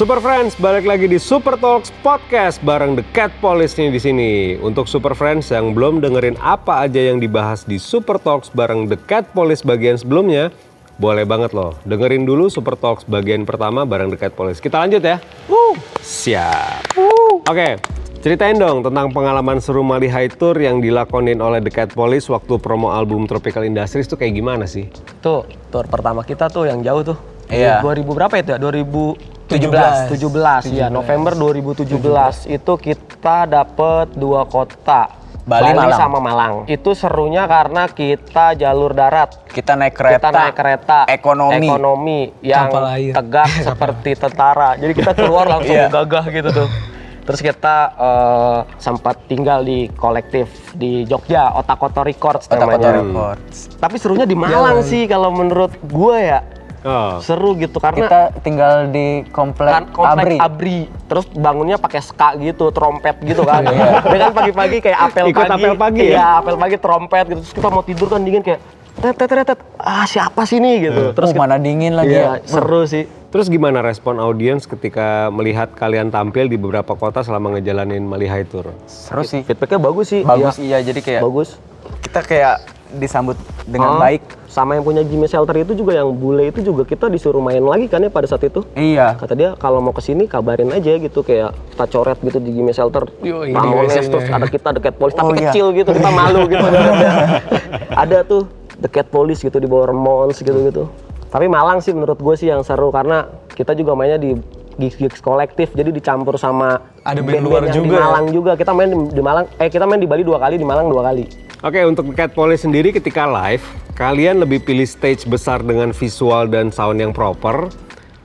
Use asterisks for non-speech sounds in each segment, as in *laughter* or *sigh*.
Super Friends, balik lagi di Super Talks Podcast bareng The Cat Police nih di sini. Untuk Super Friends yang belum dengerin apa aja yang dibahas di Super Talks bareng The Cat Police bagian sebelumnya, boleh banget loh. Dengerin dulu Super Talks bagian pertama bareng The Cat Police. Kita lanjut ya. Woo. Siap. Oke, ceritain dong tentang pengalaman seru Mali High Tour yang dilakonin oleh The Cat Police waktu promo album Tropical Industries itu kayak gimana sih? Tuh, tour pertama kita tuh yang jauh tuh. Iya. 2000 berapa itu ya? 2017. 17, ya. November 2017 itu kita dapet dua kota. Bali, Malang. sama Malang. Itu serunya karena kita jalur darat. Kita naik kereta. Kita naik kereta. Ekonomi. Ekonomi yang tegak *laughs* seperti tentara. Jadi kita keluar *laughs* langsung Iya. gagah gitu tuh. Terus kita eh, sempat tinggal di kolektif di Jogja, Otak-Otak Records Kota-kota namanya. records. Tapi serunya di Malang sih kalau menurut gue ya. Oh, Seru gitu karena Kita tinggal di komplek, kan komplek Abri. abri. terus bangunnya pakai ska gitu trompet gitu kan dia kan pagi-pagi kayak apel Ikut pagi apel pagi ya? iya apel pagi trompet gitu terus kita mau tidur kan dingin kayak tet tet tet, tet. ah siapa sih nih gitu terus Terus mana dingin lagi iya, ya. seru sih Terus gimana respon audiens ketika melihat kalian tampil di beberapa kota selama ngejalanin Mali High Tour? Seru sih. feedbacknya bagus sih Bagus Iya, iya, jadi kayak bagus kita kayak disambut Oh, dengan baik. sama yang punya Jimmy Shelter itu juga yang bule itu juga kita disuruh main lagi kan ya pada saat itu Iya. kata dia kalau mau ke sini kabarin aja gitu kayak kita coret gitu di Gimme Shelter Yo, ini Ramones biasanya. terus ada kita The Cat Police tapi Oh, iya. kecil gitu kita malu gitu *laughs* ada tuh The Cat Police gitu di bawah Ramones gitu gitu tapi Malang sih menurut gue sih yang seru karena kita juga mainnya di gigs-gigs kolektif jadi dicampur sama Ada band band-band luar yang juga di ya? Malang juga kita main di, di Malang eh kita main di Bali dua kali di Malang dua kali Oke, untuk The Cat Police sendiri ketika live, kalian lebih pilih stage besar dengan visual dan sound yang proper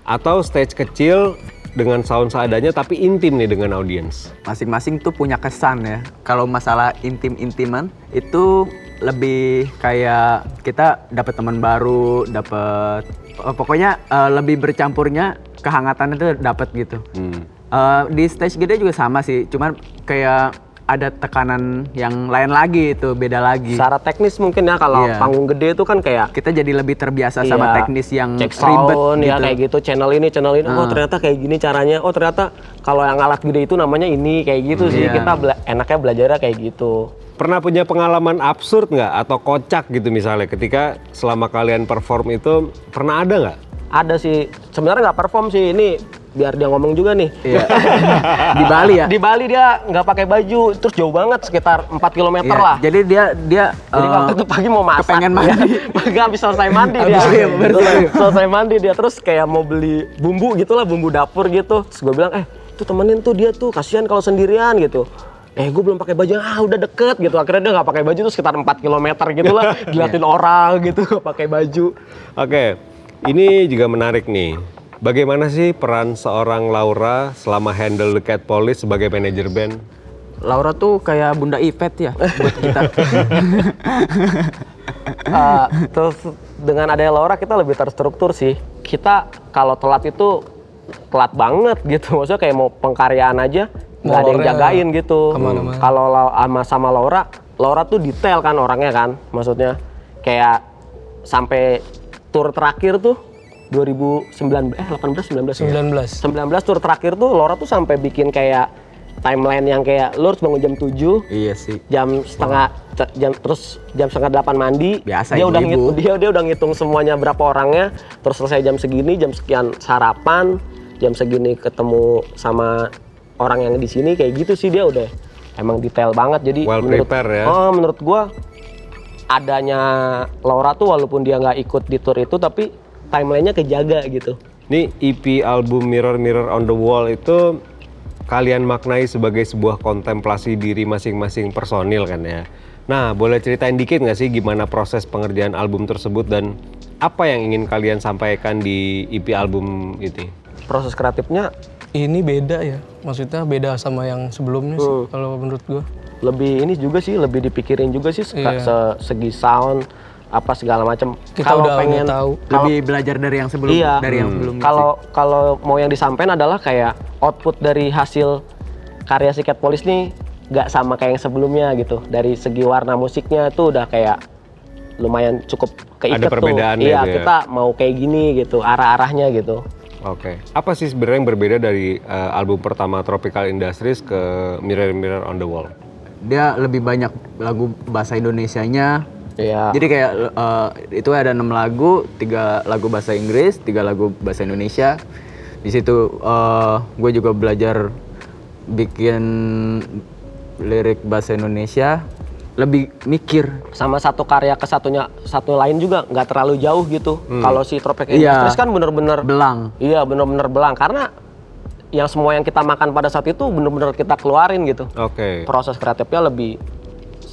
atau stage kecil dengan sound seadanya tapi intim nih dengan audiens? masing-masing tuh punya kesan ya. Kalau masalah intim-intiman itu lebih kayak kita dapat teman baru, dapat eh, pokoknya eh, lebih bercampurnya kehangatan itu dapat gitu. Hmm. Eh, di stage gede juga sama sih, cuman kayak ada tekanan yang lain lagi itu beda lagi. secara teknis mungkin ya kalau Iya. panggung gede itu kan kayak Kita jadi lebih terbiasa sama Iya. teknis yang cek ribet sound ya gitu. kayak gitu channel ini channel ini oh ternyata kayak gini caranya oh ternyata kalau yang alat gede itu namanya ini kayak gitu sih Iya. kita bela- enaknya belajarnya kayak gitu Pernah punya pengalaman absurd nggak atau kocak gitu misalnya ketika selama kalian perform itu pernah ada nggak? ada sih sebenarnya nggak perform sih ini biar dia ngomong juga nih Iya. *laughs* di Bali ya. di Bali dia nggak pakai baju terus jauh banget sekitar 4 km Iya, lah Jadi dia dia Jadi waktu itu pagi mau masak. kepengen *laughs* mandi. Nggak habis selesai mandi dia. Iya, Selesai- mandi dia terus kayak mau beli bumbu gitu lah, bumbu dapur gitu. Terus gue bilang, "Eh, tuh temenin tuh dia tuh, kasihan kalau sendirian gitu." Eh, gue belum pakai baju. Ah, udah deket gitu. Akhirnya dia nggak pakai baju tuh sekitar 4 km gitu lah. Diliatin *laughs* orang gitu, nggak pakai baju. Oke, ini juga menarik nih. Bagaimana sih peran seorang Laura selama handle The Cat Police sebagai manajer band? Laura tuh kayak Bunda Ivet ya buat kita. Eh, *laughs* terus dengan adanya Laura kita lebih terstruktur sih. Kita kalau telat itu telat banget gitu. Maksudnya kayak mau pengkaryaan aja nggak ada yang jagain gitu. Kalau Lau- sama sama Laura, Laura tuh detail kan orangnya kan. Maksudnya kayak sampai tour terakhir tuh 2019 eh 18 19 ya? 19. 19 tour terakhir tuh Laura tuh sampai bikin kayak timeline yang kayak lu harus bangun jam 7 iya sih. jam setengah te- jam terus jam setengah delapan mandi Biasa dia udah ngitung dia dia udah ngitung semuanya berapa orangnya terus selesai jam segini jam sekian sarapan jam segini ketemu sama orang yang di sini kayak gitu sih dia udah emang detail banget jadi Well menurut prepared ya. oh menurut gua adanya Laura tuh walaupun dia nggak ikut di tour itu tapi timelinenya kejaga gitu Ini EP album Mirror Mirror on the Wall itu kalian maknai sebagai sebuah kontemplasi diri masing-masing personil kan ya. Nah, boleh ceritain dikit nggak sih gimana proses pengerjaan album tersebut dan apa yang ingin kalian sampaikan di EP album ini? proses kreatifnya Ini beda ya, maksudnya beda sama yang sebelumnya sih Hmm. kalau menurut gua. lebih ini juga sih lebih dipikirin juga sih se- Iya. se- segi sound apa segala macam Kita udah- udah tahu. Lebih belajar dari yang sebelum iya dari yang sebelumnya. sih. kalau kalau mau yang disampaikan adalah kayak output dari hasil karya si Cat Police nih nggak sama kayak yang sebelumnya gitu dari segi warna musiknya tuh udah kayak lumayan cukup keiket Ada perbedaannya tuh iya itu ya? kita mau kayak gini gitu arah-arahnya gitu Oke. Apa sih sebenarnya yang berbeda dari eh, album pertama Tropical Industries ke Mirror Mirror on the Wall? Dia lebih banyak lagu bahasa Indonesianya. Iya. Jadi kayak eh, itu ada enam lagu, tiga lagu bahasa Inggris, tiga lagu bahasa Indonesia. Di situ eh, gue juga belajar bikin lirik bahasa Indonesia, lebih mikir. sama satu karya ke satunya satu lain juga nggak terlalu jauh gitu. Kalau si Tropical Iya. Industries kan bener-bener Belang. Iya bener-bener belang karena yang semua yang kita makan pada saat itu bener-bener kita keluarin gitu. Oke. Proses kreatifnya lebih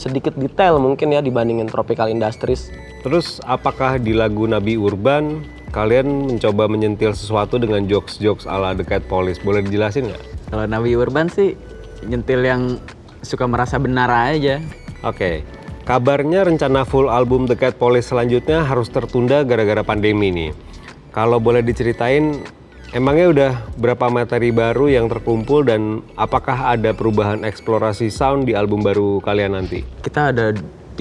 sedikit detail mungkin ya dibandingin Tropical Industries. Terus apakah di lagu Nabi Urban kalian mencoba menyentil sesuatu dengan jokes-jokes ala The Cat Police? Boleh dijelasin nggak? Kalau Nabi Urban sih nyentil yang suka merasa benar aja. Oke. Kabarnya rencana full album The Cat Police selanjutnya harus tertunda gara-gara pandemi nih. Kalau boleh diceritain, emangnya udah berapa materi baru yang terkumpul dan apakah ada perubahan eksplorasi sound di album baru kalian nanti? Kita ada 37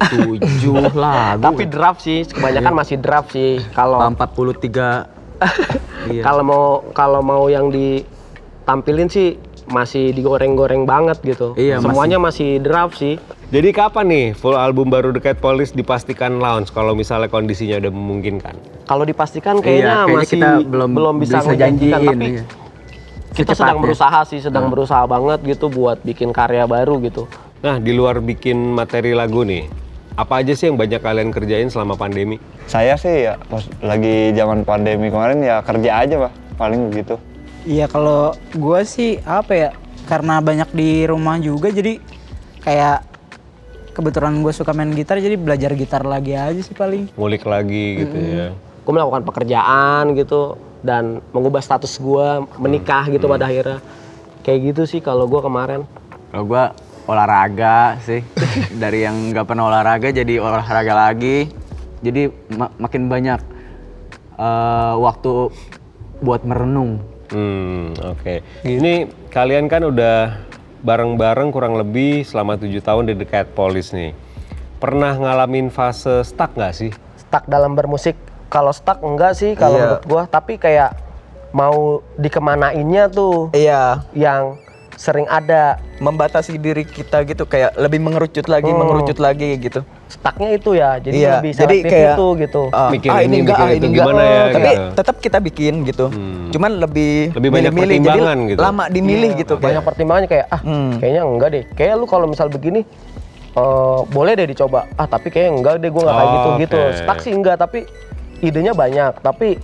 *laughs* lagu. Tapi draft sih, kebanyakan masih draft sih. Kalau 43 *laughs* iya. kalau mau kalau mau yang ditampilin sih masih digoreng-goreng banget gitu. Iya, Semuanya masih draft sih. Jadi kapan nih full album baru The Cat Police dipastikan launch kalau misalnya kondisinya udah memungkinkan? Kalau dipastikan Iya, kayaknya, kayaknya masih kita belum bisa, bisa menjanjikan janjiin, tapi iya. kita sedang Secepatnya. berusaha sih, sedang berusaha banget gitu buat bikin karya baru gitu. Nah, di luar bikin materi lagu nih, apa aja sih yang banyak kalian kerjain selama pandemi? Saya sih ya pas lagi zaman pandemi kemarin ya kerja aja pak paling begitu. Iya kalau gue sih apa ya karena banyak di rumah juga jadi kayak kebetulan gue suka main gitar jadi belajar gitar lagi aja sih paling. Ngulik lagi gitu ya. Gue melakukan pekerjaan gitu dan mengubah status gua menikah gitu pada akhirnya. Kayak gitu sih kalau gua kemarin. Kalau gua olahraga sih. *laughs* Dari yang nggak pernah olahraga jadi olahraga lagi. Jadi ma- makin banyak eh, waktu buat merenung. Hmm, oke. Ini kalian kan udah bareng-bareng kurang lebih selama tujuh tahun di The Cat Police nih. Pernah ngalamin fase stuck nggak sih? Stuck dalam bermusik. Kalau stuck enggak sih kalau Iya. menurut gua, tapi kayak mau dikemanainnya tuh Iya, yang sering ada membatasi diri kita gitu kayak lebih mengerucut lagi, Hmm. mengerucut lagi gitu. stucknya itu ya. Jadi Iya, lebih jadi kayak- itu gitu. Ah, Mikir ah, ini, enggak, mikir ah, ini enggak. gimana ya, Tapi gitu. tetap kita bikin gitu. Hmm. Cuman lebih Lebih banyak jadi pertimbangan gitu. Lama dimilih gitu banyak kayak. pertimbangannya kayak ah Hmm. kayaknya enggak deh kayak lu kalau misal begini eh, boleh deh dicoba ah tapi kayaknya enggak deh gue nggak kayak Oh, gitu gitu oke. stuck sih enggak tapi idenya banyak tapi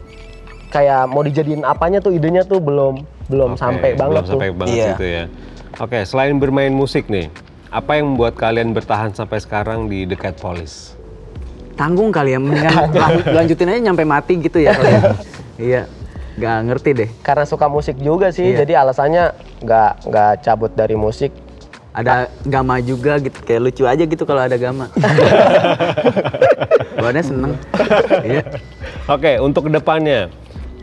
kayak mau dijadiin apanya tuh idenya tuh belum belum Oke, sampai banget belum tuh sampai banget Iya. gitu ya. Oke, selain bermain musik nih, apa yang membuat kalian bertahan sampai sekarang di The Cat Police? Tanggung kali ya, *laughs* lanjutin aja nyampe mati gitu ya. ya. iya, nggak ngerti deh. karena suka musik juga sih Iya. jadi alasannya nggak nggak cabut dari musik Ada gama juga gitu, kayak lucu aja gitu kalau ada gama. *laughs* Bawaannya seneng. Iya. Oke, untuk ke depannya,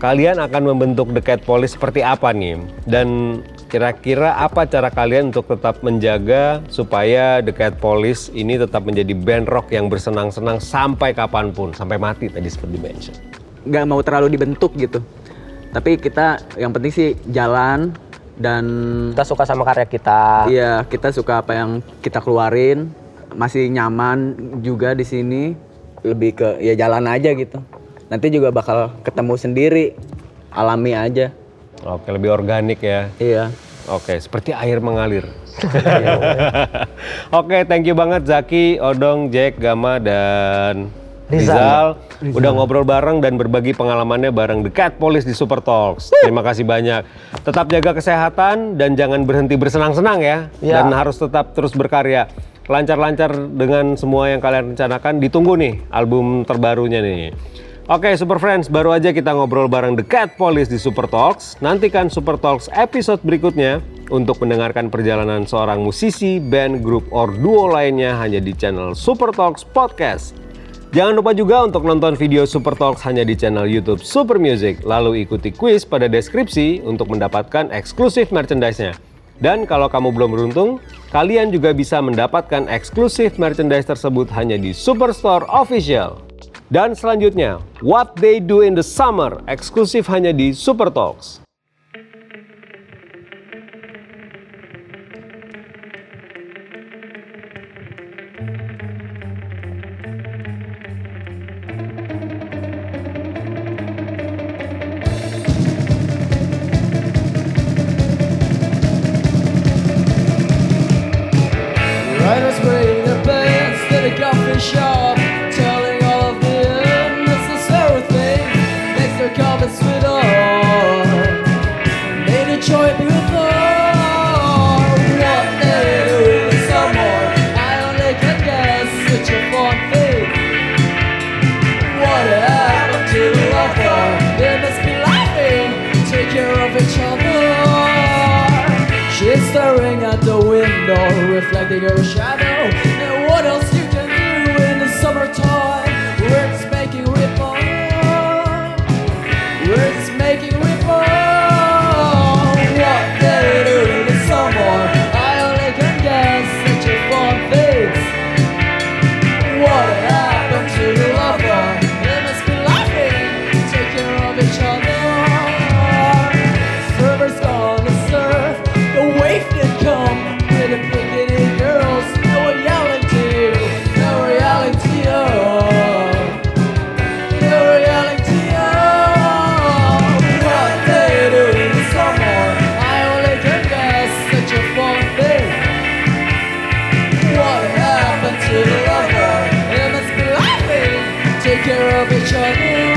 kalian akan membentuk The Cat Police seperti apa nih? Dan kira-kira apa cara kalian untuk tetap menjaga supaya The Cat Police ini tetap menjadi band rock yang bersenang-senang sampai kapan pun, sampai mati tadi seperti mention. nggak mau terlalu dibentuk gitu. Tapi kita yang penting sih jalan dan kita suka sama karya kita iya kita suka apa yang kita keluarin masih nyaman juga di sini lebih ke ya jalan aja gitu. Nanti juga bakal ketemu sendiri alami aja. Oke, lebih organik ya. Iya. Oke, seperti air mengalir. *laughs* Oke, thank you banget Zaki, Odong, Jack, Gama, dan Rizal. Udah ngobrol bareng dan berbagi pengalamannya bareng The Cat Police di Super Talks. Terima kasih banyak. Tetap jaga kesehatan dan jangan berhenti bersenang-senang ya. Ya. Dan harus tetap terus berkarya. Lancar-lancar dengan semua yang kalian rencanakan. Ditunggu nih album terbarunya nih. Oke Super Friends, baru aja kita ngobrol bareng The Cat Police di Super Talks. Nantikan Super Talks episode berikutnya untuk mendengarkan perjalanan seorang musisi, band, grup, or duo lainnya hanya di channel Super Talks Podcast. Jangan lupa juga untuk nonton video Super Talks hanya di channel YouTube Super Music, lalu ikuti quiz pada deskripsi untuk mendapatkan eksklusif merchandise-nya. Dan kalau kamu belum beruntung, kalian juga bisa mendapatkan eksklusif merchandise tersebut hanya di Superstore Official. Dan selanjutnya, What They Do in the Summer, eksklusif hanya di Super Talks. reflecting your shadow. And what else you can do in the summertime? Where it's making ripple, where it's making ripple. What can you do in the summer? I only can guess such a fun things. What happened to the lover? They must be laughing, Taking care of each other. care of each other.